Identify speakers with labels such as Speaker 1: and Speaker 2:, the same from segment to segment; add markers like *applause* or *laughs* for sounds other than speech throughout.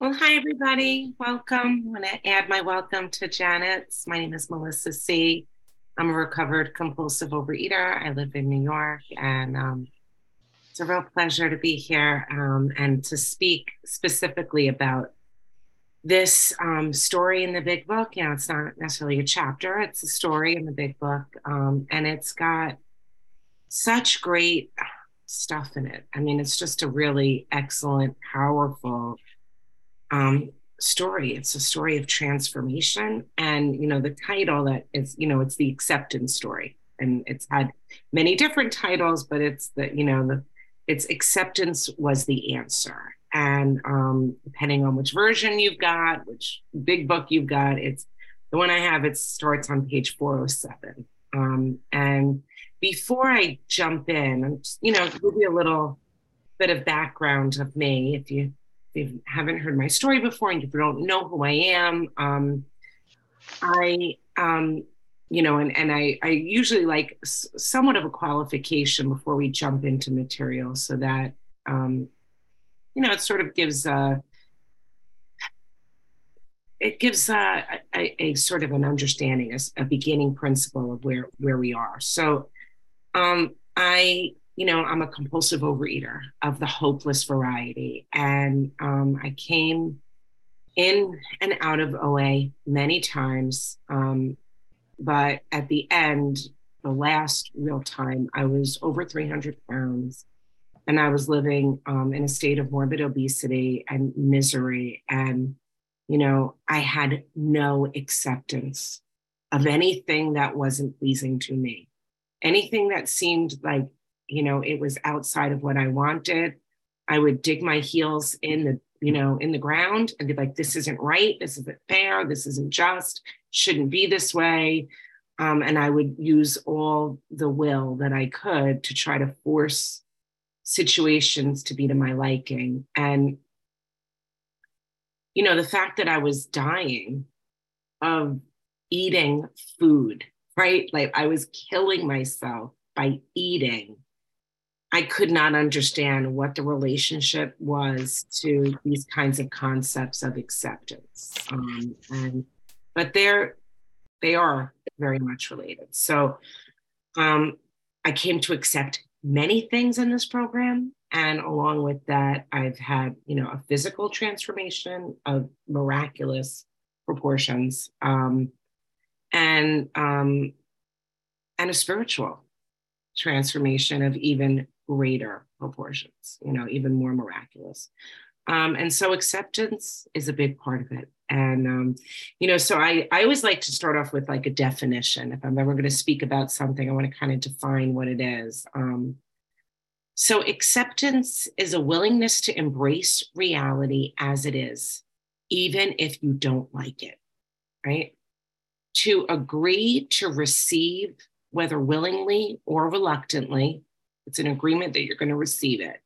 Speaker 1: Well, hi, everybody. Welcome. I want to add my welcome to Janet's. My name is Melissa C. I'm a recovered compulsive overeater. I live in New York, and um, it's a real pleasure to be here um, and to speak specifically about this um, story in the big book. You know, it's not necessarily a chapter, it's a story in the big book, um, and it's got such great stuff in it. I mean, it's just a really excellent, powerful um, story. It's a story of transformation. And, you know, the title that is, you know, it's the acceptance story. And it's had many different titles, but it's the, you know, the it's acceptance was the answer. And um, depending on which version you've got, which big book you've got, it's the one I have, it starts on page 407. Um, and before I jump in, you know, give you a little bit of background of me if you you haven't heard my story before and you don't know who I am, um, I, um, you know, and, and I, I usually like s- somewhat of a qualification before we jump into material so that, um, you know, it sort of gives a, it gives a, a, a sort of an understanding, a, a, beginning principle of where, where we are. So um, I you know, I'm a compulsive overeater of the hopeless variety. And um, I came in and out of OA many times. Um, but at the end, the last real time, I was over 300 pounds and I was living um, in a state of morbid obesity and misery. And, you know, I had no acceptance of anything that wasn't pleasing to me. Anything that seemed like you know it was outside of what i wanted. I would dig my heels in the you know in the ground and be like this isn't right. This isn't fair. This isn't just. Shouldn't be this way. Um, and i would use all the will that i could to try to force situations to be to my liking. And you know the fact that i was dying of eating food right? Like i was killing myself by eating I could not understand what the relationship was to these kinds of concepts of acceptance. Um, and but they're they are very much related. So um, I came to accept many things in this program. And along with that, I've had, you know, a physical transformation of miraculous proportions um, and um, and a spiritual transformation of even greater proportions, you know, even more miraculous. Um, and so acceptance is a big part of it. And, um, you know, so I, I always like to start off with like a definition. If I'm ever going to speak about something, I want to kind of define what it is. Um, so acceptance is a willingness to embrace reality as it is, even if you don't like it, right? To agree to receive, whether willingly or reluctantly, it's an agreement that you're going to receive it.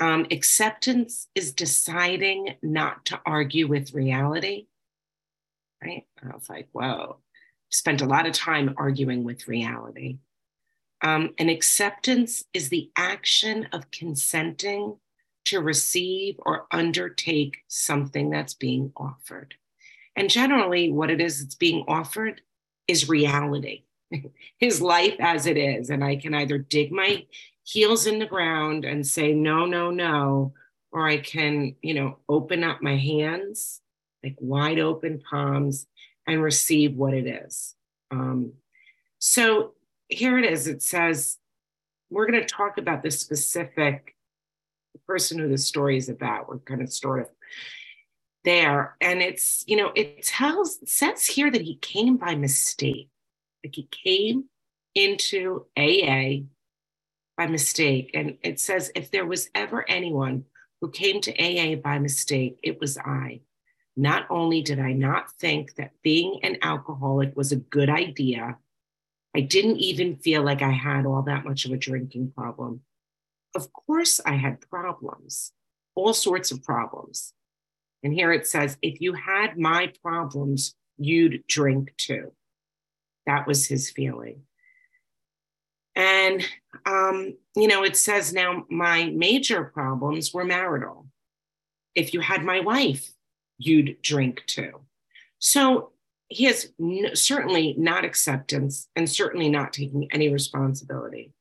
Speaker 1: Um, acceptance is deciding not to argue with reality. Right? I was like, whoa, spent a lot of time arguing with reality. Um, and acceptance is the action of consenting to receive or undertake something that's being offered. And generally, what it is that's being offered is reality. *laughs* his life as it is. And I can either dig my heels in the ground and say, no, no, no, or I can, you know, open up my hands, like wide open palms, and receive what it is. Um, so here it is. It says, we're going to talk about the specific person who the story is about. We're kind of sort of there. And it's, you know, it tells, it says here that he came by mistake. Like he came into AA by mistake. And it says, if there was ever anyone who came to AA by mistake, it was I. Not only did I not think that being an alcoholic was a good idea, I didn't even feel like I had all that much of a drinking problem. Of course, I had problems, all sorts of problems. And here it says, if you had my problems, you'd drink too. That was his feeling. And, um, you know, it says now my major problems were marital. if you had my wife, you'd drink too. So he has certainly not acceptance and certainly not taking any responsibility.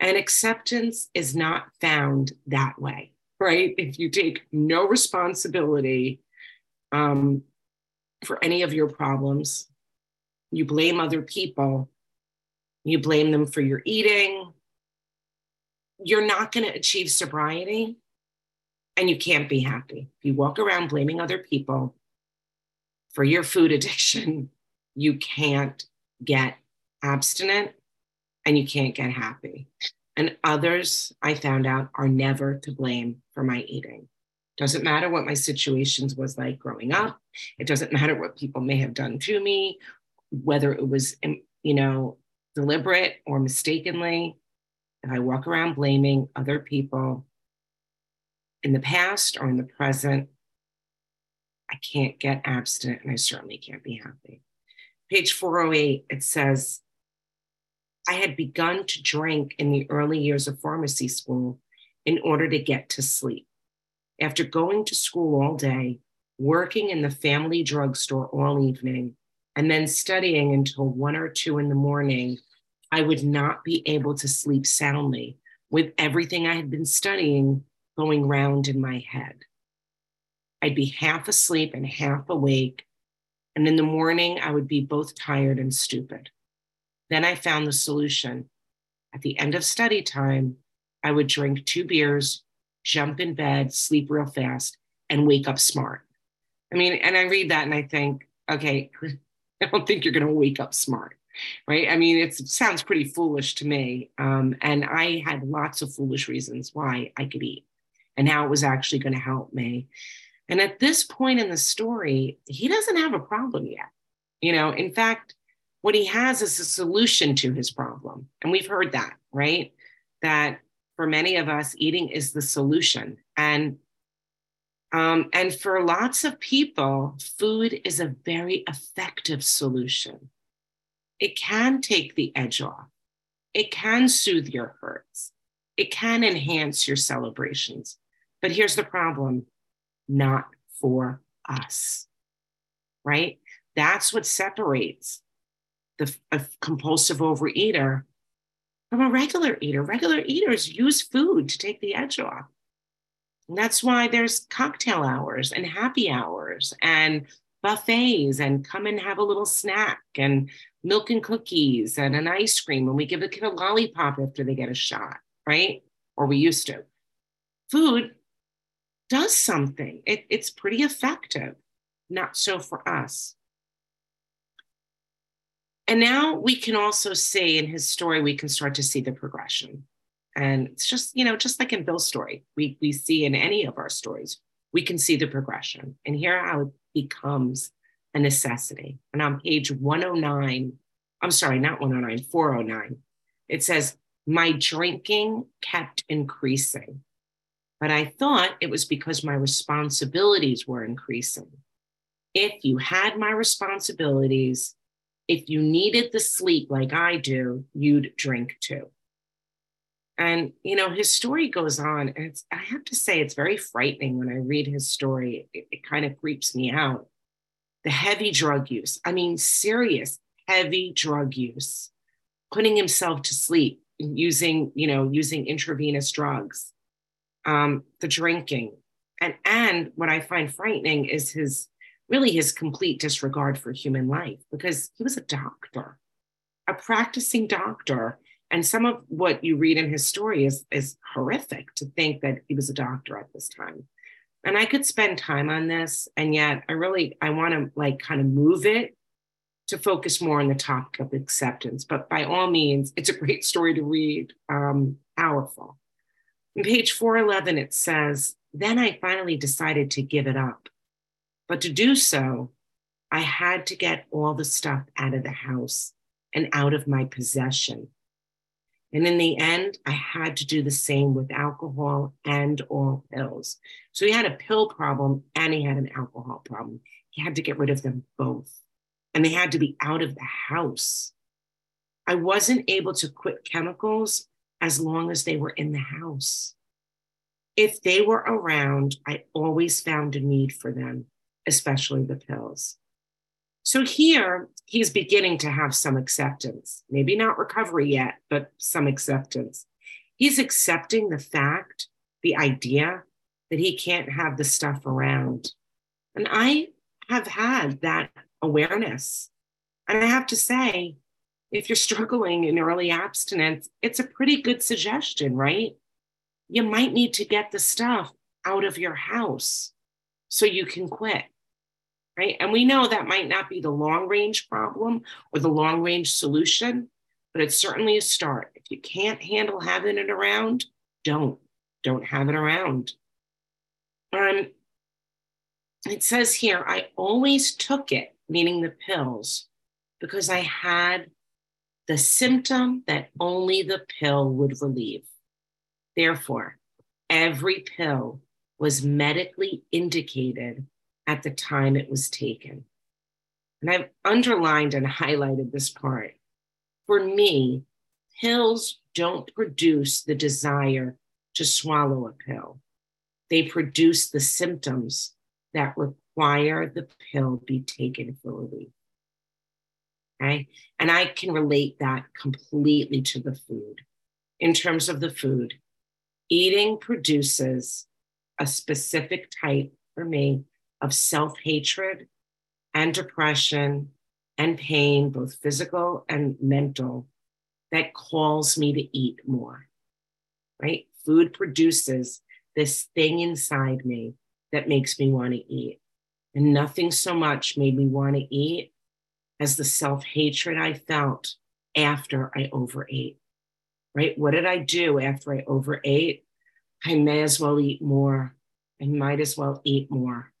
Speaker 1: And acceptance is not found that way, right? If you take no responsibility um, for any of your problems, you blame other people, you blame them for your eating, you're not going to achieve sobriety and you can't be happy. If you walk around blaming other people for your food *laughs* addiction, you can't get abstinent and you can't get happy. And others, I found out, are never to blame for my eating. Doesn't matter what my situations was like growing up. It doesn't matter what people may have done to me, whether it was, um, you know, deliberate or mistakenly. If I walk around blaming other people in the past or in the present, I can't get abstinent and I certainly can't be happy. Page 408, it says, I had begun to drink in the early years of pharmacy school in order to get to sleep. After going to school all day, working in the family drugstore all evening, and then studying until one or two in the morning, I would not be able to sleep soundly with everything I had been studying going round in my head. I'd be half asleep and half awake. And in the morning, I would be both tired and stupid. Then I found the solution. At the end of study time, I would drink two beers, jump in bed, sleep real fast, and wake up smart. I mean, and I read that and I think, okay, *laughs* *laughs* I don't think you're going to wake up smart, right? I mean, it sounds pretty foolish to me. Um, and I had lots of foolish reasons why I could eat and how it was actually going to help me. And at this point in the story, he doesn't have a problem yet. You know, in fact, what he has is a solution to his problem. And we've heard that, right? That for many of us, eating is the solution. And um, and for lots of people, food is a very effective solution. It can take the edge off. It can soothe your hurts. It can enhance your celebrations. But here's the problem not for us, right? That's what separates the compulsive overeater from a regular eater. Regular eaters use food to take the edge off. That's why there's cocktail hours and happy hours and buffets and come and have a little snack and milk and cookies and an ice cream. And we give a kid a lollipop after they get a shot, right? Or we used to. Food does something. It, it's pretty effective. Not so for us. And now we can also see in his story, we can start to see the progression. And it's just, you know, just like in Bill's story, we, we see in any of our stories, we can see the progression and hear how it becomes a necessity. And on page 109, I'm sorry, not 109, 409, it says, My drinking kept increasing. But I thought it was because my responsibilities were increasing. If you had my responsibilities, if you needed the sleep like I do, you'd drink too. And, you know, his story goes on, and it's, I have to say, it's very frightening when I read his story. It, it kind of creeps me out. The heavy drug use, I mean, serious, heavy drug use, putting himself to sleep using, you know, using intravenous drugs, um, the drinking. And, and what I find frightening is his really his complete disregard for human life because he was a doctor, a practicing doctor. And some of what you read in his story is, is horrific to think that he was a doctor at this time. And I could spend time on this, and yet I really I want to like kind of move it to focus more on the topic of acceptance. But by all means, it's a great story to read, um, powerful. On page 411, it says, Then I finally decided to give it up. But to do so, I had to get all the stuff out of the house and out of my possession. And in the end, I had to do the same with alcohol and all pills. So he had a pill problem and he had an alcohol problem. He had to get rid of them both. And they had to be out of the house. I wasn't able to quit chemicals as long as they were in the house. if they were around, I always found a need for them, especially the pills. So here he's beginning to have some acceptance, maybe not recovery yet, but some acceptance. He's accepting the fact, the idea that he can't have the stuff around. And I have had that awareness. And I have to say, if you're struggling in early abstinence, it's a pretty good suggestion, right? You might need to get the stuff out of your house so you can quit, right? And we know that might not be the long range problem or the long range solution, but it's certainly a start. If you can't handle having it around, don't, don't have it around. Um, it says here, I always took it, meaning the pills, because I had the symptom that only the pill would relieve. Therefore, every pill was medically indicated at the time it was taken. And I've underlined and highlighted this part. For me, pills don't produce the desire to swallow a pill, they produce the symptoms that require the pill be taken for relief. Okay. And I can relate that completely to the food. In terms of the food, eating produces a specific type for me of self hatred and depression and pain, both physical and mental, that calls me to eat more. Right? Food produces this thing inside me that makes me want to eat. And nothing so much made me want to eat as the self hatred I felt after I overate. Right? What did I do after I overate? I may as well eat more. I might as well eat more.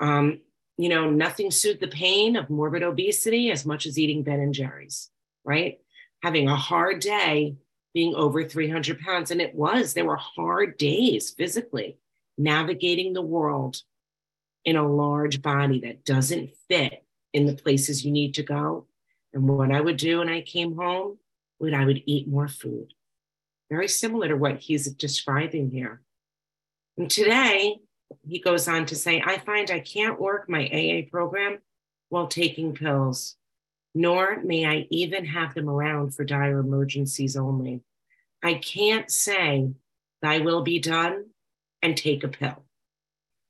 Speaker 1: Um, you know, nothing soothed the pain of morbid obesity as much as eating Ben and Jerry's, right? Having a hard day being over 300 pounds. And it was, there were hard days physically navigating the world in a large body that doesn't fit in the places you need to go. And what I would do when I came home, would I would eat more food very similar to what he's describing here. And today, he goes on to say, I find I can't work my AA program while taking pills, nor may I even have them around for dire emergencies only. I can't say, Thy will be done, and take a pill.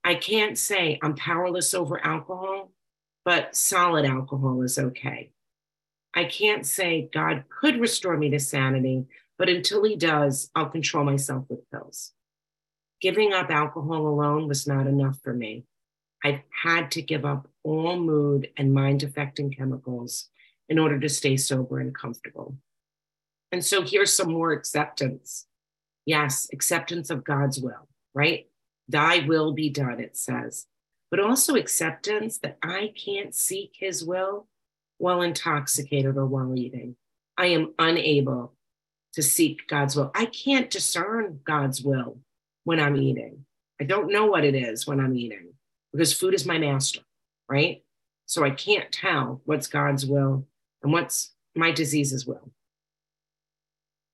Speaker 1: I can't say I'm powerless over alcohol, but solid alcohol is okay. I can't say God could restore me to sanity, but until he does, I'll control myself with pills. Giving up alcohol alone was not enough for me. I had to give up all mood and mind affecting chemicals in order to stay sober and comfortable. And so here's some more acceptance. Yes, acceptance of God's will, right? Thy will be done, it says, but also acceptance that I can't seek his will while intoxicated or while eating. I am unable to seek God's will. I can't discern God's will when I'm eating. I don't know what it is when I'm eating because food is my master, right? So I can't tell what's God's will and what's my disease's will.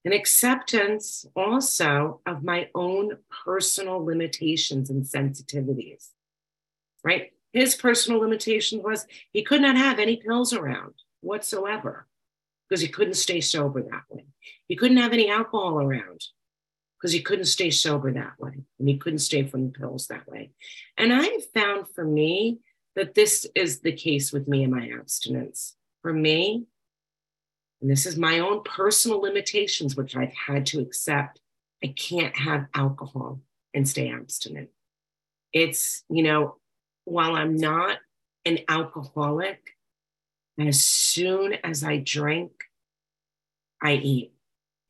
Speaker 1: An acceptance also of my own personal limitations and sensitivities, right? His personal limitation was he could not have any pills around whatsoever because he couldn't stay sober that way. He couldn't have any alcohol around because he couldn't stay sober that way and he couldn't stay from the pills that way. And I have found for me that this is the case with me and my abstinence. For me, and this is my own personal limitations, which I've had to accept, I can't have alcohol and stay abstinent. It's, you know, while I'm not an alcoholic, as soon as I drink, I eat.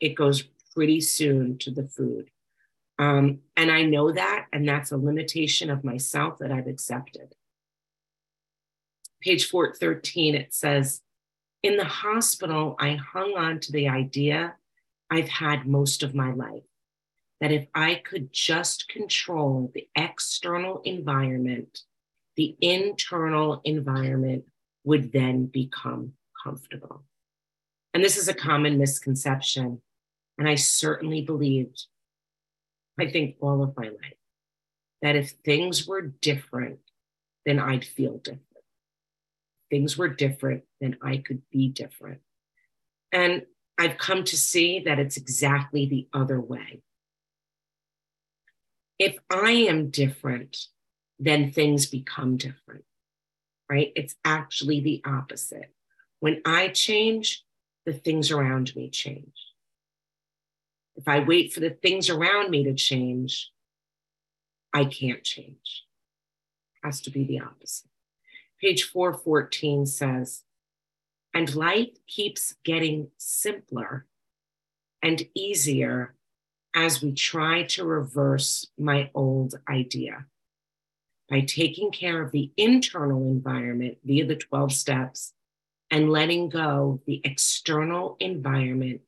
Speaker 1: It goes pretty soon to the food. Um, and I know that, and that's a limitation of myself that I've accepted. Page 413, it says, In the hospital, I hung on to the idea I've had most of my life that if I could just control the external environment, the internal environment would then become comfortable. And this is a common misconception. And I certainly believed I think, all of my life. That if things were different, then I'd feel different. Things were different, then I could be different. And I've come to see that it's exactly the other way. If I am different, then things become different, right? It's actually the opposite. When I change, the things around me change. If I wait for the things around me to change, I can't change. It has to be the opposite. Page 414 says, and life keeps getting simpler and easier as we try to reverse my old idea. By taking care of the internal environment via the 12 steps and letting go, the external environment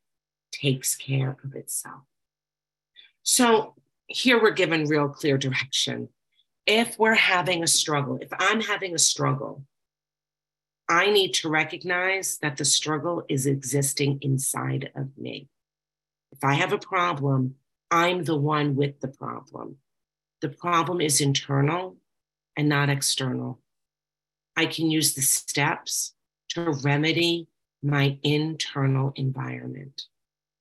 Speaker 1: takes care of itself. So here we're given real clear direction. If we're having a struggle, if I'm having a struggle, I need to recognize that the struggle is existing inside of me. If I have a problem, I'm the one with the problem. The problem is internal and not external. I can use the steps to remedy my internal environment,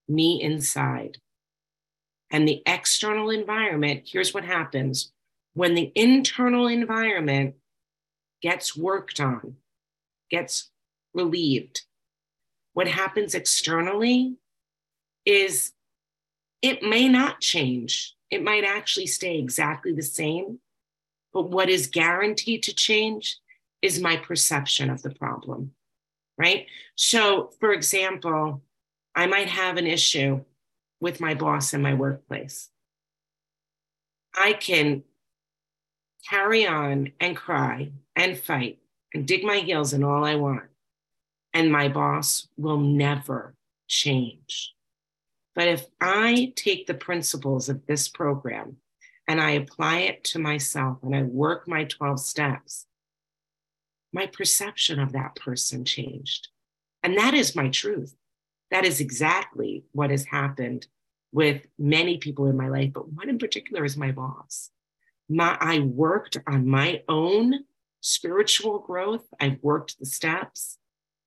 Speaker 1: me inside. And the external environment, here's what happens when the internal environment gets worked on, gets relieved. What happens externally is it may not change. It might actually stay exactly the same. But what is guaranteed to change is my perception of the problem, right? So, for example, I might have an issue with my boss in my workplace. I can carry on and cry and fight and dig my heels in all I want. And my boss will never change. But if I take the principles of this program and I apply it to myself and I work my 12 steps, my perception of that person changed. And that is my truth. That is exactly what has happened with many people in my life, but one in particular is my boss. My, I worked on my own spiritual growth. I've worked the steps.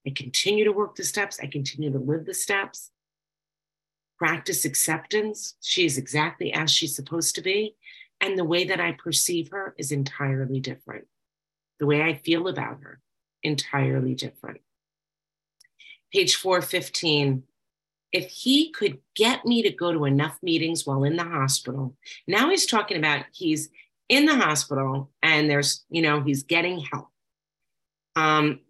Speaker 1: I continue to work the steps. I continue to live the steps. Practice acceptance. She is exactly as she's supposed to be. And the way that I perceive her is entirely different. The way I feel about her, entirely different. Page 415. If he could get me to go to enough meetings while in the hospital, now he's talking about he's in the hospital and there's, you know, he's getting help. Um,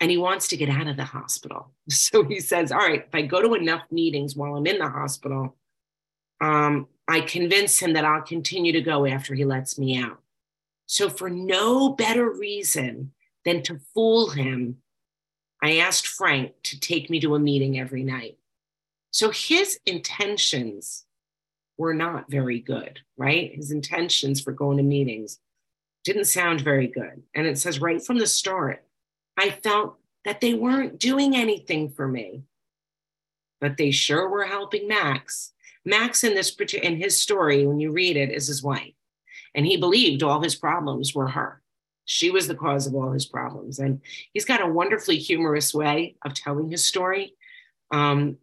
Speaker 1: and he wants to get out of the hospital. *laughs* So he says, All right, if I go to enough meetings while I'm in the hospital, um, I convince him that I'll continue to go after he lets me out. So, for no better reason than to fool him, I asked Frank to take me to a meeting every night. So, his intentions were not very good, right? His intentions for going to meetings didn't sound very good. And it says right from the start, I felt that they weren't doing anything for me, but they sure were helping Max. Max in this in his story, when you read it, is his wife, and he believed all his problems were her. She was the cause of all his problems, and he's got a wonderfully humorous way of telling his story. Um,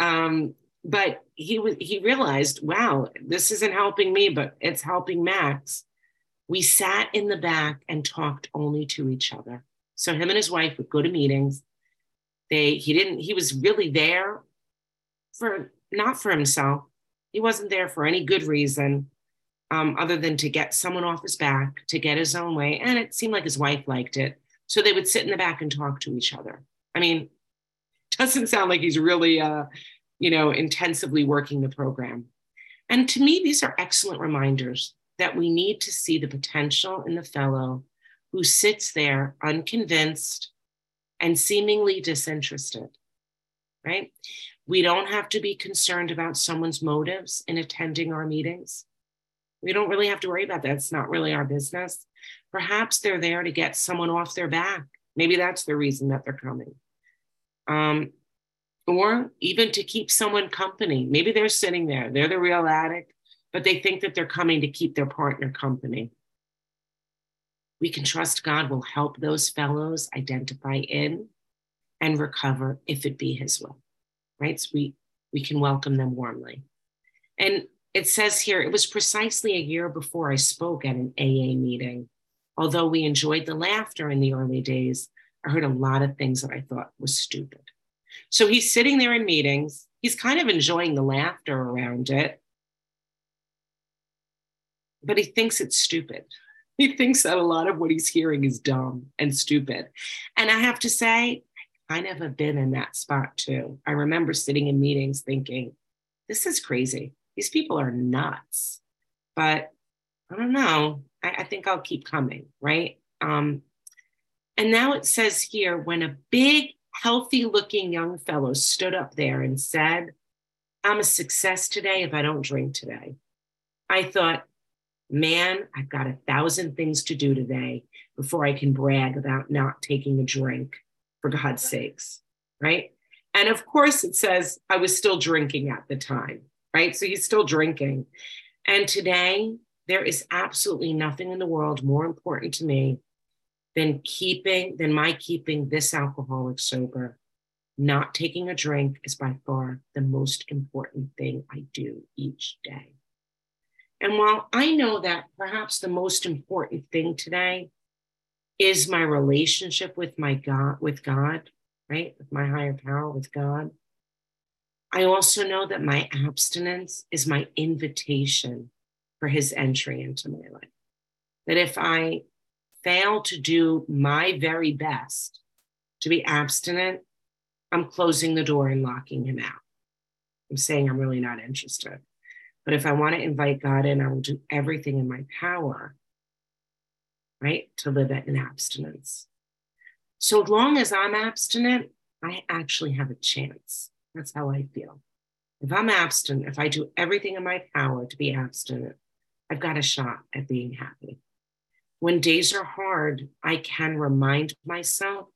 Speaker 1: um, but he he realized, wow, this isn't helping me, but it's helping Max. We sat in the back and talked only to each other. So him and his wife would go to meetings. They he didn't he was really there for not for himself. He wasn't there for any good reason um, other than to get someone off his back, to get his own way. And it seemed like his wife liked it. So they would sit in the back and talk to each other. I mean, *laughs* doesn't sound like he's really uh, you know, intensively working the program. And to me, these are excellent reminders that we need to see the potential in the fellow who sits there unconvinced and seemingly disinterested, right? We don't have to be concerned about someone's motives in attending our meetings. We don't really have to worry about that. It's not really our business. Perhaps they're there to get someone off their back. Maybe that's the reason that they're coming. Um, or even to keep someone company. Maybe they're sitting there, they're the real addict, but they think that they're coming to keep their partner company. We can trust God will help those fellows identify in and recover if it be his will, right? So we, we can welcome them warmly. And it says here, it was precisely a year before I spoke at an AA meeting. Although we enjoyed the laughter in the early days, I heard a lot of things that I thought was stupid. So he's sitting there in meetings. He's kind of enjoying the laughter around it, but he thinks it's stupid. He thinks that a lot of what he's hearing is dumb and stupid. And I have to say, I have been in that spot too. I remember sitting in meetings thinking, this is crazy. These people are nuts. But I don't know. I, I think I'll keep coming, right? Um, and now it says here when a big healthy looking young fellow stood up there and said, I'm a success today if I don't drink today. I thought, man, I've got a thousand things to do today before I can brag about not taking a drink, for God's sakes, right? And of course, it says I was still drinking at the time, right? So he's still drinking. And today, there is absolutely nothing in the world more important to me than keeping, than my keeping this alcoholic sober. Not taking a drink is by far the most important thing I do each day. And while I know that perhaps the most important thing today is my relationship with my God, with God, right? With my higher power, with God. I also know that my abstinence is my invitation for his entry into my life. That if I fail to do my very best to be abstinent, I'm closing the door and locking him out. I'm saying I'm really not interested. But if I want to invite God in, I will do everything in my power, right, to live in abstinence. So long as I'm abstinent, I actually have a chance. That's how I feel. If I'm abstinent, if I do everything in my power to be abstinent, I've got a shot at being happy. When days are hard, I can remind myself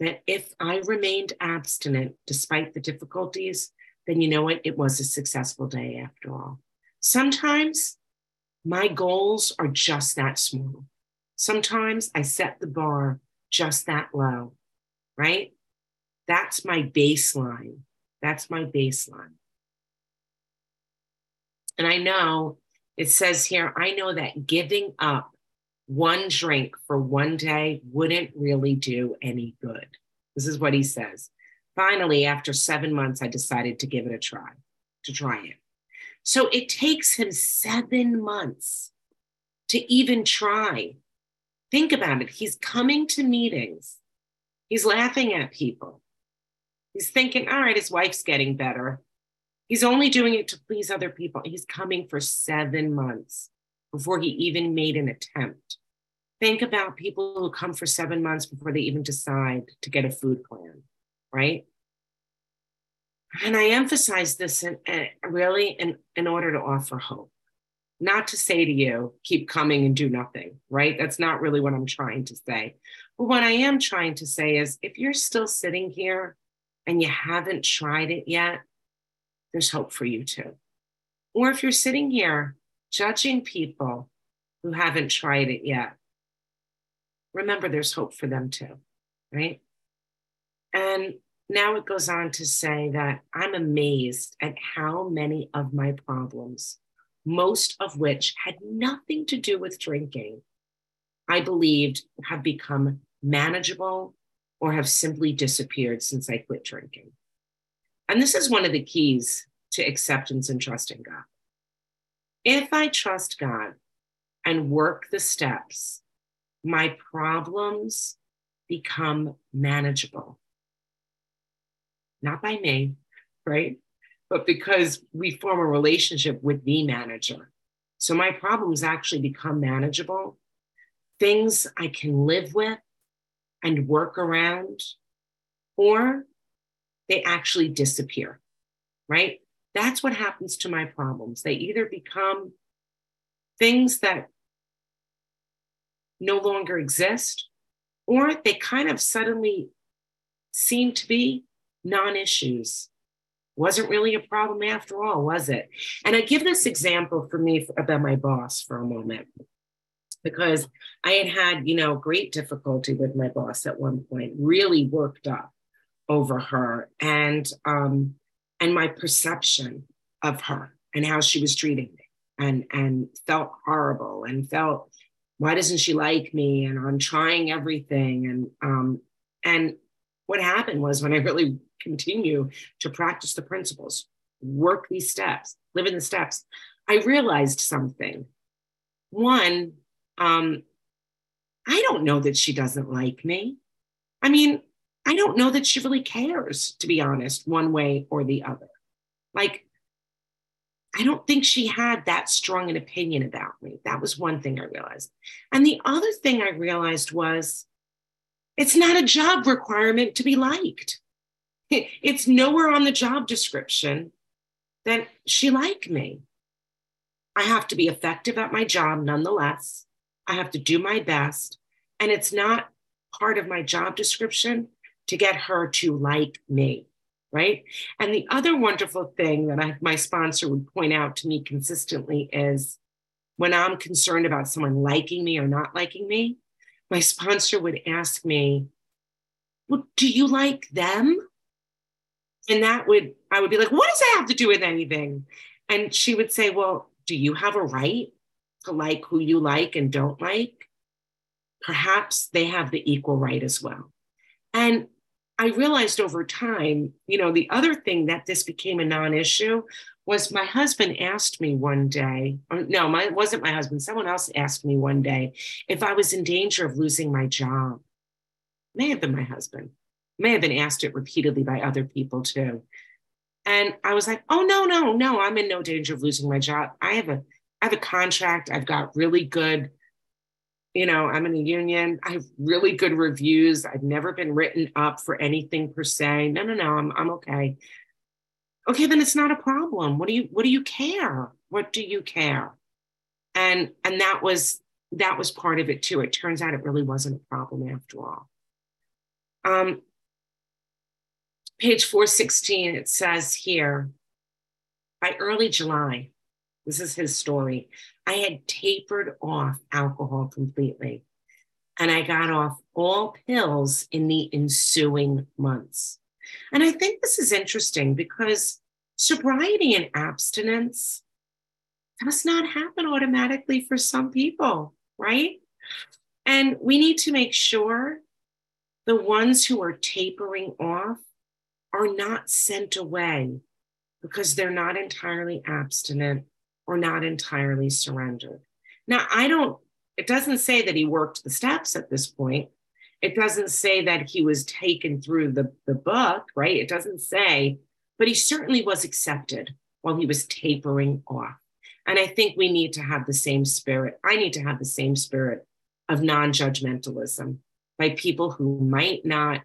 Speaker 1: that if I remained abstinent despite the difficulties, then you know what? It was a successful day after all. Sometimes my goals are just that small. Sometimes I set the bar just that low, right? That's my baseline. That's my baseline. And I know it says here, I know that giving up one drink for one day wouldn't really do any good. This is what he says. Finally, after seven months, I decided to give it a try, to try it. So it takes him seven months to even try. Think about it. He's coming to meetings, he's laughing at people. He's thinking, all right, his wife's getting better. He's only doing it to please other people. He's coming for seven months before he even made an attempt. Think about people who come for seven months before they even decide to get a food plan, right? And I emphasize this in, uh, really in, in order to offer hope, not to say to you, keep coming and do nothing, right? That's not really what I'm trying to say. But what I am trying to say is if you're still sitting here and you haven't tried it yet, there's hope for you too. Or if you're sitting here judging people who haven't tried it yet, remember there's hope for them too, right? And now it goes on to say that I'm amazed at how many of my problems, most of which had nothing to do with drinking, I believed have become manageable or have simply disappeared since I quit drinking. And this is one of the keys to acceptance and trust in God. If I trust God and work the steps, my problems become manageable. Not by me, right? But because we form a relationship with the manager. So my problems actually become manageable, things I can live with and work around, or they actually disappear, right? That's what happens to my problems. They either become things that no longer exist, or they kind of suddenly seem to be non issues. Wasn't really a problem after all, was it? And I give this example for me about my boss for a moment because I had had, you know, great difficulty with my boss at one point, really worked up over her and um and my perception of her and how she was treating me and and felt horrible and felt why doesn't she like me? And i'm trying everything. And um and what happened was when i really continue to practice the principles work these steps live in the steps i realized something. One um i don't know that she doesn't like me i mean i don't know that she really cares to be honest one way or the other like I don't think she had that strong an opinion about me. That was one thing I realized. And the other thing I realized was it's not a job requirement to be liked. *laughs* It's nowhere on the job description that she liked me. I have to be effective at my job nonetheless. I have to do my best. And it's not part of my job description to get her to like me right? And the other wonderful thing that I, my sponsor would point out to me consistently is when I'm concerned about someone liking me or not liking me, my sponsor would ask me, Well, do you like them? And that would, I would be like, What does that have to do with anything? And she would say, Well, do you have a right to like who you like and don't like? Perhaps they have the equal right as well. And I realized over time, you know, the other thing that this became a non issue was my husband asked me one day, no, my, it wasn't my husband, someone else asked me one day if I was in danger of losing my job. May have been my husband, may have been asked it repeatedly by other people too. And I was like, oh, no, no, no, I'm in no danger of losing my job. I have a, I have a contract. I've got really good you know, I'm in a union. I have really good reviews. I've never been written up for anything per se. No, no, no, I'm I'm okay. Okay, then it's not a problem. What do you what do you care? What do you care? And and that was that was part of it too. It turns out it really wasn't a problem after all. Um, page 416, it says here, by early July, this is his story. I had tapered off alcohol completely. And I got off all pills in the ensuing months. And I think this is interesting because sobriety and abstinence does not happen automatically for some people, right? And we need to make sure the ones who are tapering off are not sent away because they're not entirely abstinent or not entirely surrendered. Now, I don't, it doesn't say that he worked the steps at this point. It doesn't say that he was taken through the, the book, right? It doesn't say, but he certainly was accepted while he was tapering off. And I think we need to have the same spirit. I need to have the same spirit of non judgmentalism by people who might not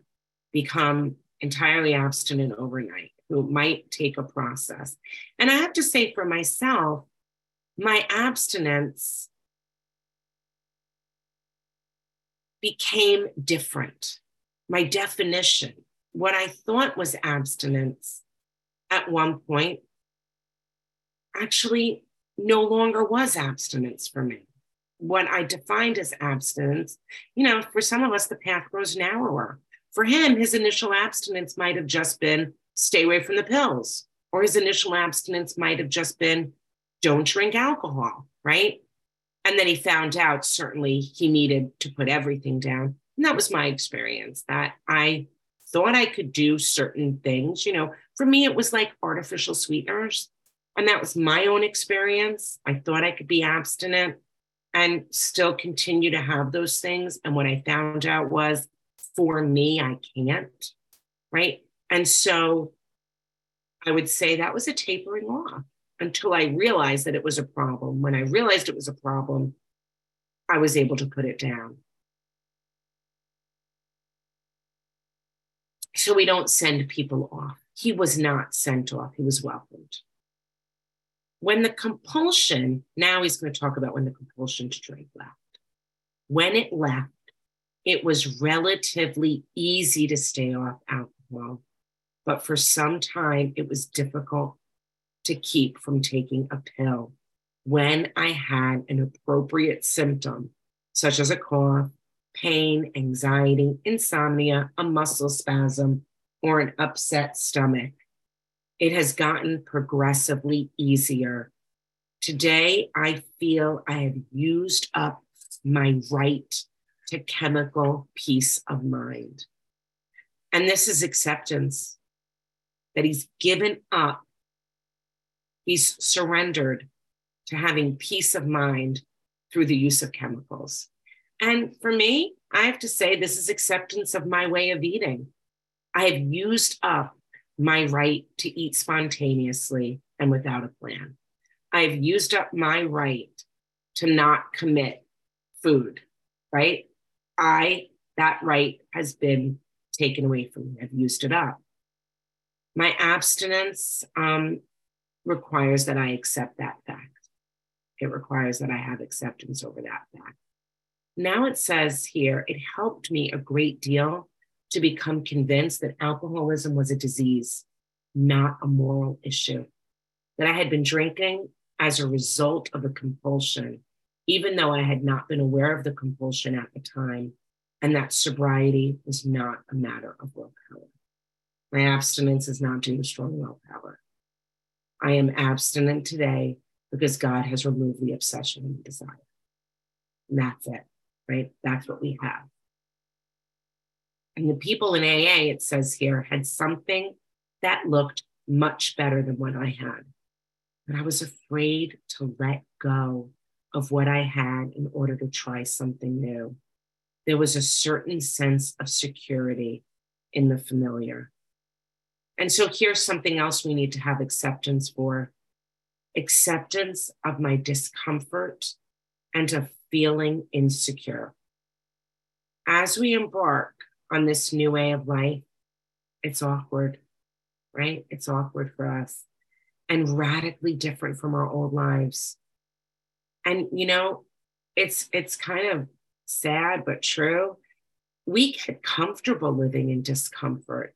Speaker 1: become entirely abstinent overnight, who might take a process. And I have to say for myself, my abstinence became different. My definition, what I thought was abstinence at one point, actually no longer was abstinence for me. What I defined as abstinence, you know, for some of us, the path grows narrower. For him, his initial abstinence might have just been stay away from the pills, or his initial abstinence might have just been don't drink alcohol, right? And then he found out certainly he needed to put everything down. And that was my experience that I thought I could do certain things. You know, for me, it was like artificial sweeteners. And that was my own experience. I thought I could be abstinent and still continue to have those things. And what I found out was for me, I can't. Right. And so I would say that was a tapering off until I realized that it was a problem. When I realized it was a problem, I was able to put it down. So we don't send people off. He was not sent off, he was welcomed. When the compulsion, now he's going to talk about when the compulsion to drink left. When it left, it was relatively easy to stay off alcohol but for some time it was difficult to keep from taking a pill when I had an appropriate symptom, such as a cough, pain, anxiety, insomnia, a muscle spasm, or an upset stomach. It has gotten progressively easier. Today, I feel I have used up my right to chemical peace of mind. And this is acceptance that he's given up, he's surrendered to having peace of mind through the use of chemicals. And for me, I have to say, this is acceptance of my way of eating. I have used up my right to eat spontaneously and without a plan. I've used up my right to not commit food, right? I, that right has been taken away from me. I've used it up. My abstinence um, requires that I accept that fact. It requires that I have acceptance over that fact. Now it says here, it helped me a great deal to become convinced that alcoholism was a disease, not a moral issue. That I had been drinking as a result of a compulsion, even though I had not been aware of the compulsion at the time, and that sobriety was not a matter of willpower. My abstinence is not due to strong willpower. I am abstinent today because God has removed the obsession and desire. And that's it right? That's what we have. And the people in AA, it says here, had something that looked much better than what I had. But I was afraid to let go of what I had in order to try something new. There was a certain sense of security in the familiar. And so here's something else we need to have acceptance for acceptance of my discomfort and of feeling insecure. As we embark on this new way of life, it's awkward, right? It's awkward for us and radically different from our old lives. And you know, it's it's kind of sad but true. We get comfortable living in discomfort,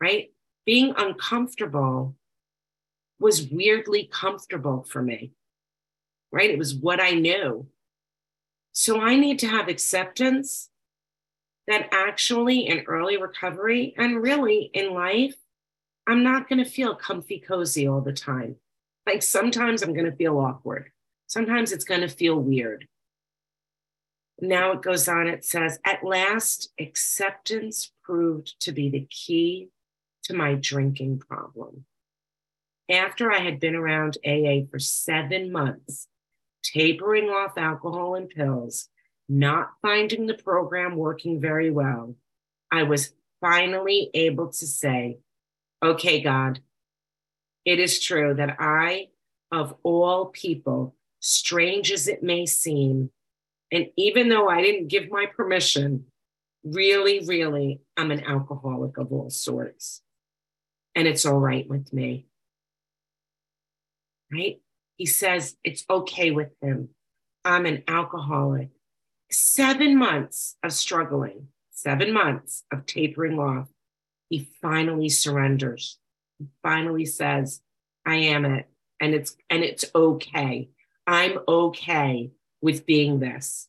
Speaker 1: right? Being uncomfortable was weirdly comfortable for me, right? It was what I knew. So I need to have acceptance that actually in early recovery and really in life, I'm not going to feel comfy cozy all the time. Like sometimes I'm going to feel awkward. Sometimes it's going to feel weird. Now it goes on, it says, at last, acceptance proved to be the key to my drinking problem. After I had been around AA for seven months, tapering off alcohol and pills, not finding the program working very well, I was finally able to say, okay, God, it is true that I, of all people, strange as it may seem, and even though I didn't give my permission, really, really, I'm an alcoholic of all sorts. And it's all right with me. Right? He says it's okay with him. I'm an alcoholic. Seven months of struggling, seven months of tapering off. He finally surrenders. He finally says, I am it. And it's and it's okay. I'm okay with being this.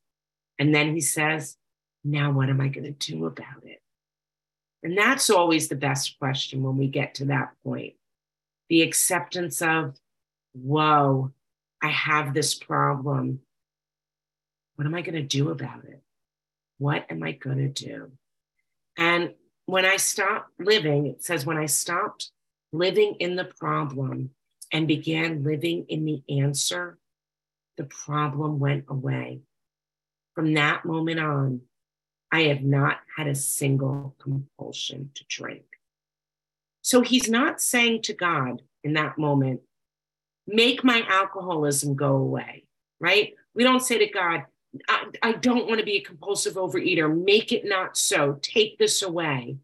Speaker 1: And then he says, Now what am I going to do about it? And that's always the best question when we get to that point. The acceptance of whoa, I have this problem. What am I going to do about it? What am I going to do? And when I stopped living, it says, when I stopped living in the problem and began living in the answer, the problem went away. From that moment on, I have not had a single compulsion to drink. So he's not saying to God in that moment, make my alcoholism go away, right? We don't say to God, I, I don't want to be a compulsive overeater. Make it not so. Take this away.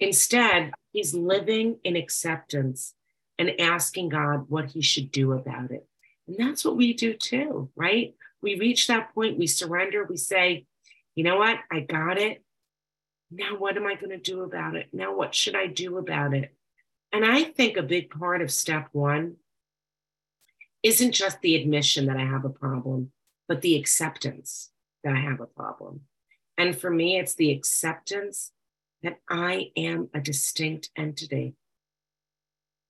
Speaker 1: Instead, he's living in acceptance and asking God what he should do about it. And that's what we do too, right? We reach that point, we surrender, we say, you know what? I got it. now what am I going to do about it? Now what should I do about it? And I think a big part of step one isn't just the admission that I have a problem, but the acceptance that I have a problem. And for me, it's the acceptance that I am a distinct entity.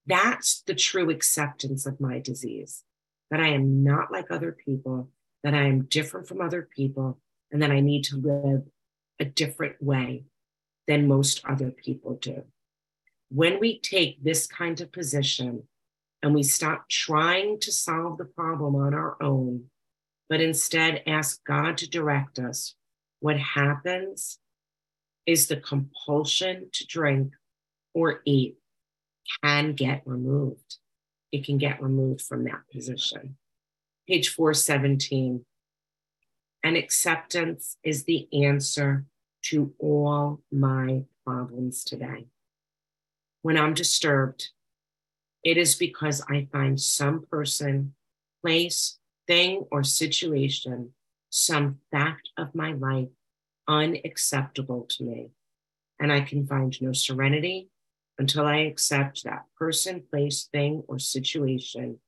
Speaker 1: That's the true acceptance of my disease, that I am not like other people, that I am different from other people, and that I need to live a different way than most other people do. When we take this kind of position and we stop trying to solve the problem on our own, but instead ask God to direct us, what happens is the compulsion to drink or eat can get removed. It can get removed from that position. Page 417. And acceptance is the answer to all my problems today. When I'm disturbed, it is because I find some person, place, thing, or situation, some fact of my life unacceptable to me. And I can find no serenity until I accept that person, place, thing, or situation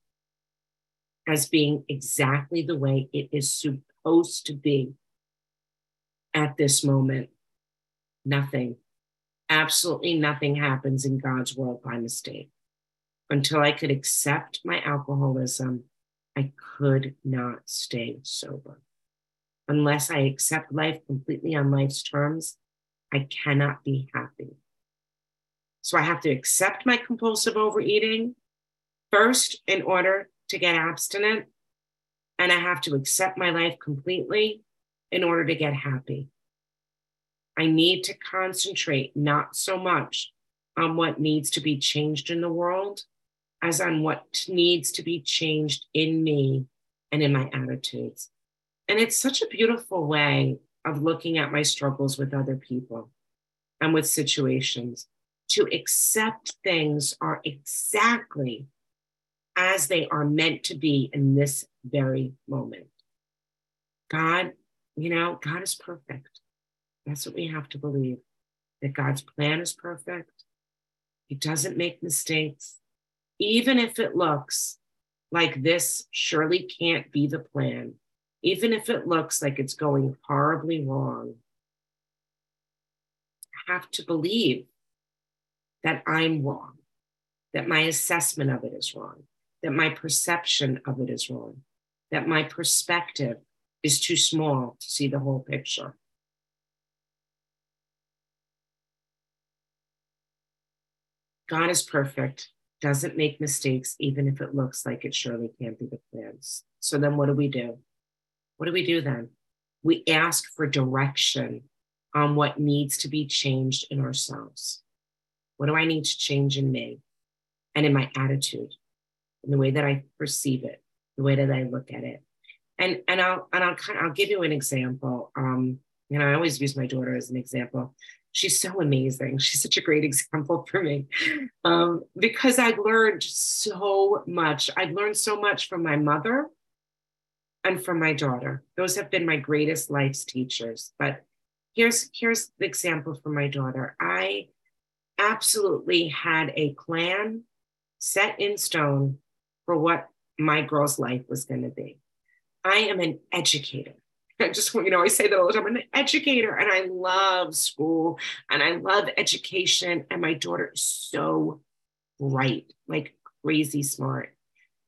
Speaker 1: as being exactly the way it is supposed to be at this moment. Nothing, absolutely nothing happens in God's world by mistake. Until I could accept my alcoholism, I could not stay sober. Unless I accept life completely on life's terms, I cannot be happy. So I have to accept my compulsive overeating first in order to get abstinent. And I have to accept my life completely in order to get happy. I need to concentrate not so much on what needs to be changed in the world as on what needs to be changed in me and in my attitudes. And it's such a beautiful way of looking at my struggles with other people and with situations to accept things are exactly as they are meant to be in this very moment. God, you know, God is perfect. That's what we have to believe that God's plan is perfect. He doesn't make mistakes. Even if it looks like this surely can't be the plan, even if it looks like it's going horribly wrong, I have to believe that I'm wrong, that my assessment of it is wrong, that my perception of it is wrong, that my perspective is too small to see the whole picture. God is perfect, doesn't make mistakes, even if it looks like it surely can't be the plans. So then what do we do? What do we do then? We ask for direction on what needs to be changed in ourselves. What do I need to change in me and in my attitude, in the way that I perceive it, the way that I look at it? And and I'll and I'll kind of I'll give you an example. Um, you know, I always use my daughter as an example. She's so amazing. *laughs* She's such a great example for me um, because I've learned so much. I've learned so much from my mother and from my daughter. Those have been my greatest life's teachers. But here's here's the example for my daughter. I absolutely had a plan set in stone for what my girl's life was going to be. I am an educator. I just, you know, I say that all the time. I'm an educator and I love school and I love education. And my daughter is so bright, like crazy smart.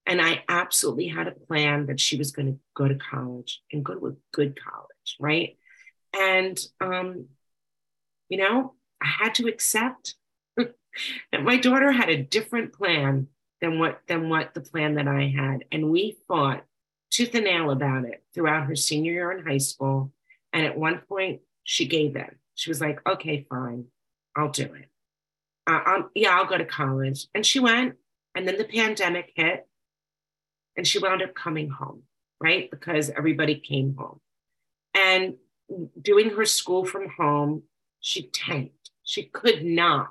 Speaker 1: And I absolutely had a plan that she was going to go to college and go to a good college, right? And, um, you know, I had to accept *laughs* that my daughter had a different plan than what than what the plan that I had, and we fought tooth and nail about it throughout her senior year in high school. And at one point, she gave in. She was like, "Okay, fine, I'll do it. Uh, I'll, yeah, I'll go to college." And she went. And then the pandemic hit, and she wound up coming home, right? Because everybody came home. And doing her school from home, she tanked. She could not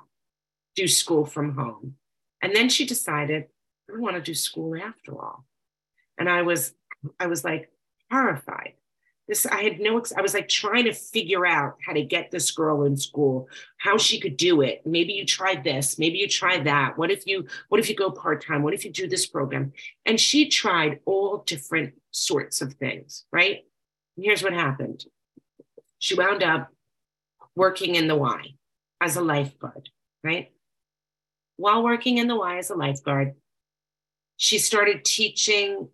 Speaker 1: do school from home. And then she decided, I want to do school after all. And I was, I was like horrified. This i had no i was like trying to figure out how to get this girl in school how she could do it. Maybe you try this maybe you try that. What if you what if you go part-time? What if you do this program? And she tried all different sorts of things right? And here's what happened. She wound up working in the y as a lifeguard right while working in the y as a lifeguard she started teaching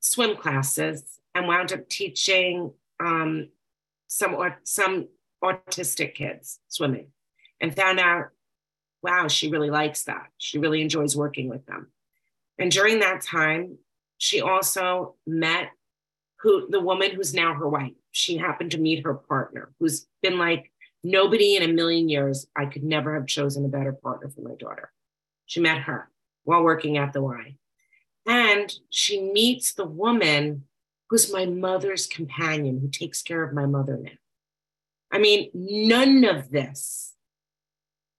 Speaker 1: swim classes and wound up teaching um, some or some autistic kids swimming and found out wow she really likes that. She really enjoys working with them. And during that time she also met who the woman who's now her wife. She happened to meet her partner who's been like nobody in a million years i could never have chosen a better partner for my daughter she met her while working at the y and she meets the woman who's my mother's companion, who takes care of my mother now. I mean, none of this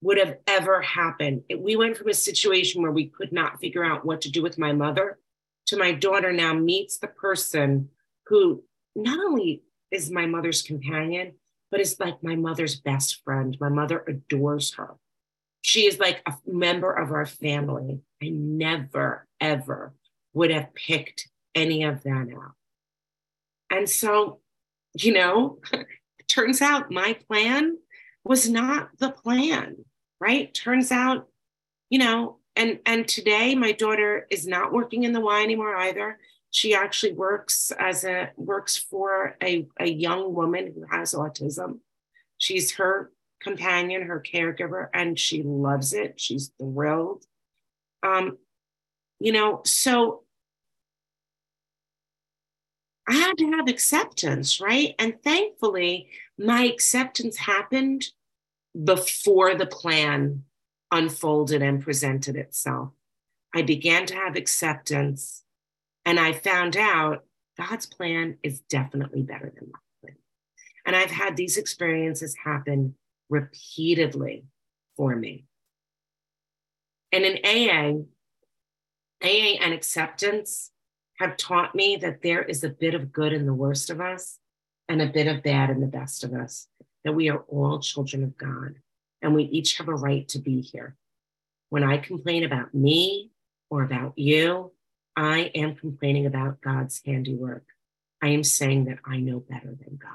Speaker 1: would have ever happened. We went from a situation where we could not figure out what to do with my mother to my daughter now meets the person who not only is my mother's companion, but is like my mother's best friend. My mother adores her. She is like a member of our family. I never, ever would have picked any of that out. And so, you know, *laughs* turns out my plan was not the plan, right? Turns out, you know, and and today my daughter is not working in the Y anymore either. She actually works as a works for a, a young woman who has autism. She's her companion, her caregiver, and she loves it. She's thrilled. Um, you know, so I had to have acceptance, right? And thankfully, my acceptance happened before the plan unfolded and presented itself. I began to have acceptance, and I found out God's plan is definitely better than my plan. And I've had these experiences happen repeatedly for me. And in AA, AA and acceptance have taught me that there is a bit of good in the worst of us and a bit of bad in the best of us, that we are all children of God and we each have a right to be here. When I complain about me or about you, I am complaining about God's handiwork. I am saying that I know better than God.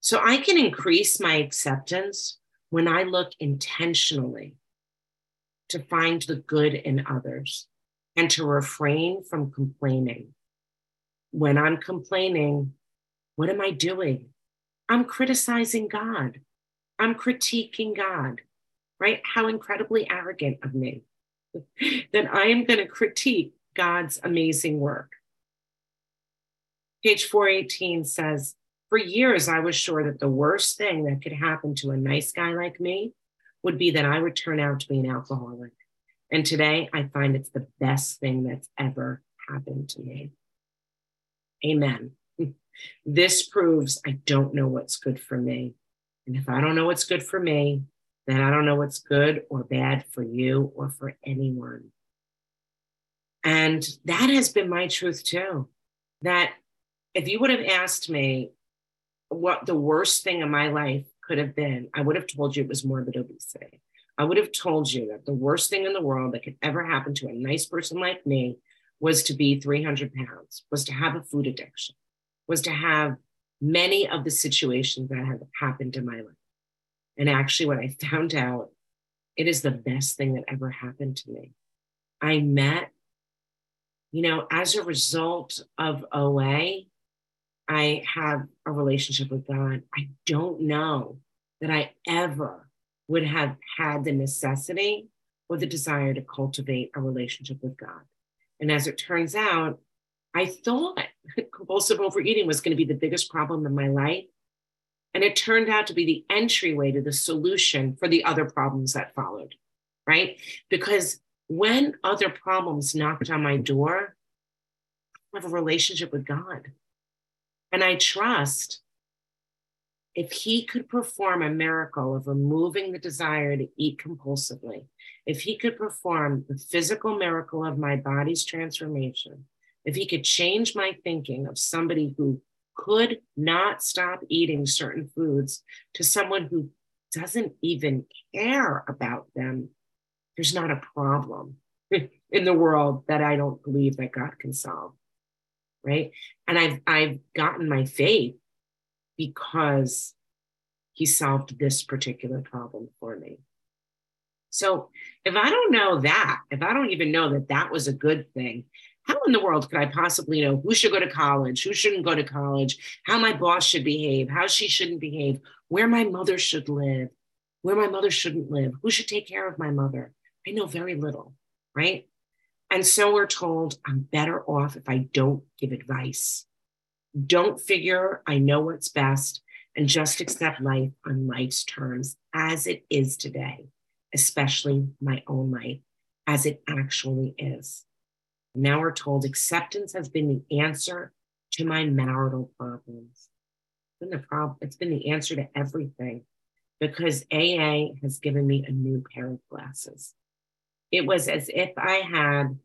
Speaker 1: So I can increase my acceptance when I look intentionally to find the good in others and to refrain from complaining. When I'm complaining, what am I doing? I'm criticizing God. I'm critiquing God, right? How incredibly arrogant of me *laughs* that I am going to critique God's amazing work. Page 418 says, For years, I was sure that the worst thing that could happen to a nice guy like me would be that I would turn out to be an alcoholic. And today I find it's the best thing that's ever happened to me. Amen. *laughs* This proves I don't know what's good for me. And if I don't know what's good for me, then I don't know what's good or bad for you or for anyone. And that has been my truth too. That if you would have asked me what the worst thing in my life could have been, I would have told you it was morbid obesity. I would have told you that the worst thing in the world that could ever happen to a nice person like me was to be 300 pounds, was to have a food addiction, was to have many of the situations that have happened in my life. And actually, when I *laughs* found out, it is the best thing that ever happened to me. I met, you know, as a result of OA, I have a relationship with God. I don't know that I ever would have had the necessity or the desire to cultivate a relationship with God. And as it turns out, I thought *laughs* compulsive overeating was going to be the biggest problem in my life. And it turned out to be the entryway to the solution for the other problems that followed, right? Because when other problems knocked on my door, I have a relationship with God. And I trust if he could perform a miracle of removing the desire to eat compulsively, if he could perform the physical miracle of my body's transformation, if he could change my thinking of somebody who could not stop eating certain foods to someone who doesn't even care about them, there's not a problem *laughs* in the world that I don't believe that God can solve. Right. And I've I've gotten my faith because he solved this particular problem for me. So if I don't know that, if I don't even know that that was a good thing, how in the world could I possibly know who should go to college, who shouldn't go to college, how my boss should behave, how she shouldn't behave, where my mother should live, where my mother shouldn't live, who should take care of my mother? I know very little, right? And so we're told I'm better off if I don't give advice. Don't figure I know what's best and just accept life on life's terms as it is today, especially my own life as it actually is. Now we're told acceptance has been the answer to my marital problems. It's been the problem, it's been the answer to everything because AA has given me a new pair of glasses. It was as if I had,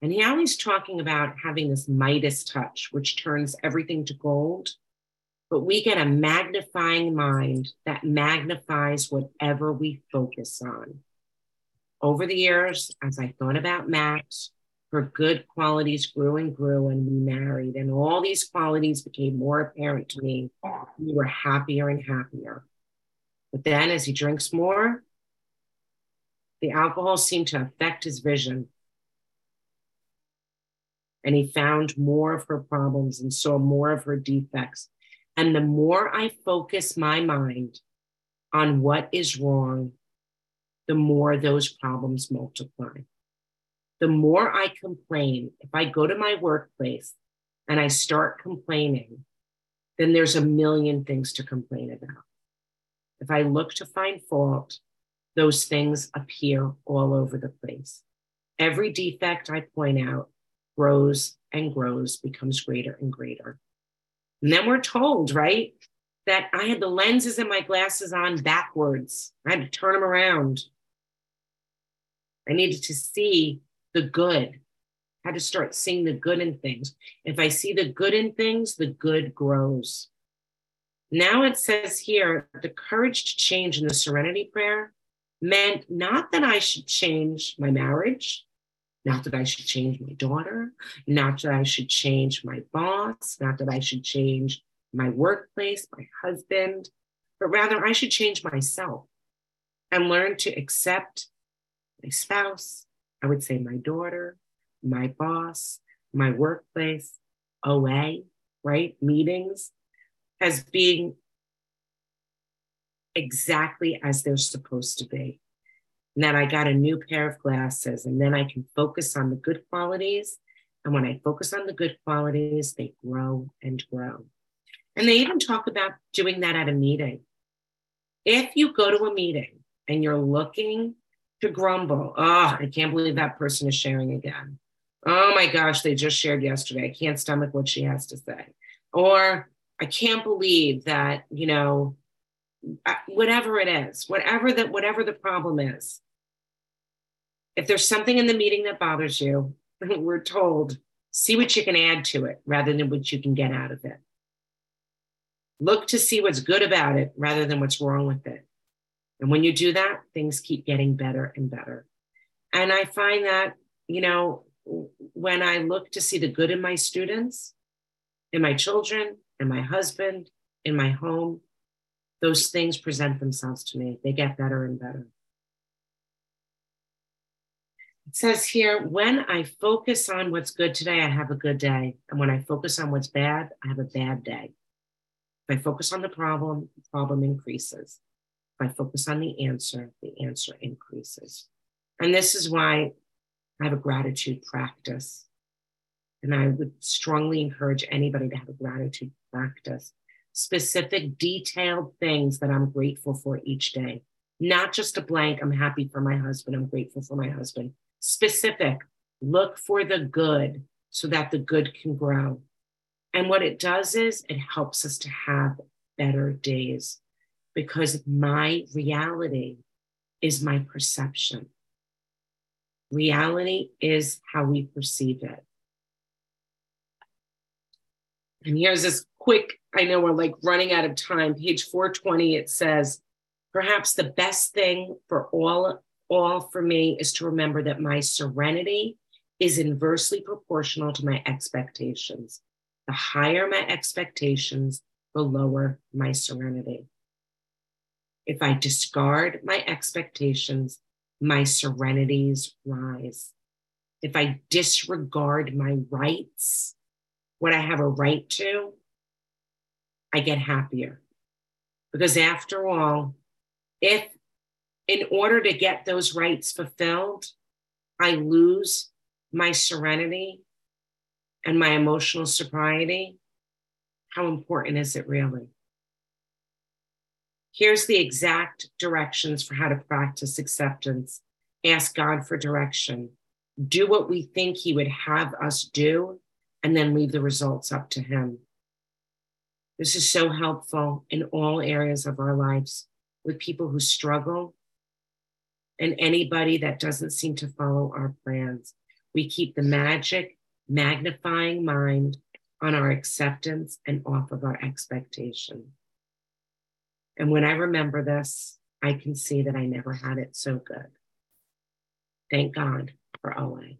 Speaker 1: and he always talking about having this Midas touch, which turns everything to gold. But we get a magnifying mind that magnifies whatever we focus on. Over the years, as I thought about Max, her good qualities grew and grew and we married and all these qualities became more apparent to me we were happier and happier but then as he drinks more the alcohol seemed to affect his vision. And he found more of her problems and saw more of her defects. And the more i focus my mind on what is wrong the more those problems multiply. The more I complain, if I go to my workplace and I start complaining, then there's a million things to complain about. If I look to find fault, those things appear all over the place. Every defect I point out grows and grows, becomes greater and greater. And then we're told, right, that I had the lenses in my glasses on backwards. I had to turn them around. I needed to see the good, I had to start seeing the good in things. If I see the good in things, the good grows. Now it says here the courage to change in the serenity prayer meant not that I should change my marriage, not that I should change my daughter, not that I should change my boss, not that I should change my workplace, my husband, but rather I should change myself and learn to accept my spouse, I would say my daughter, my boss, my workplace, OA, right? Meetings as being exactly as they're supposed to be. And that I got a new pair of glasses, and then I can focus on the good qualities. And when I focus on the good qualities, they grow and grow. And they even talk about doing that at a meeting. If you go to a meeting and you're looking to grumble. Oh, I can't believe that person is sharing again. Oh my gosh, they just shared yesterday. I can't stomach what she has to say. Or I can't believe that, you know, Uh, whatever it is, whatever that whatever the problem is. If there's something in the meeting that bothers you, *laughs* we're told see what you can add to it rather than what you can get out of it. Look to see what's good about it rather than what's wrong with it. And when you do that, things keep getting better and better. And I find that, you know, when I look to see the good in my students, in my children, in my husband, in my home, those things present themselves to me. They get better and better. It says here, when I focus on what's good today, I have a good day. And when I focus on what's bad, I have a bad day. If I focus on the problem, the problem increases. If I focus on the answer, the answer increases. And this is why I have a gratitude practice. And I would strongly encourage anybody to have a gratitude practice. Specific, detailed things that I'm grateful for each day. Not just a blank, I'm happy for my husband, I'm grateful for my husband. Specific, look for the good so that the good can grow. And what it does is it helps us to have better days because my reality is my perception. Reality is how we perceive it. And here's this quick, I know we're like running out of time. Page 420, it says, perhaps the best thing for all, all for me is to remember that my serenity is inversely proportional to my expectations. The higher my expectations, the lower my serenity. If I discard my expectations, my serenities rise. If I disregard my rights, what I have a right to, I get happier. Because after all, if in order to get those rights fulfilled, I lose my serenity and my emotional sobriety, how important is it really? Here's the exact directions for how to practice acceptance. Ask God for direction. Do what we think He would have us do, and then leave the results up to Him. This is so helpful in all areas of our lives with people who struggle and anybody that doesn't seem to follow our plans. We keep the magic, magnifying mind on our acceptance and off of our expectation. And when I remember this, I can see that I never had it so good. Thank God for OA.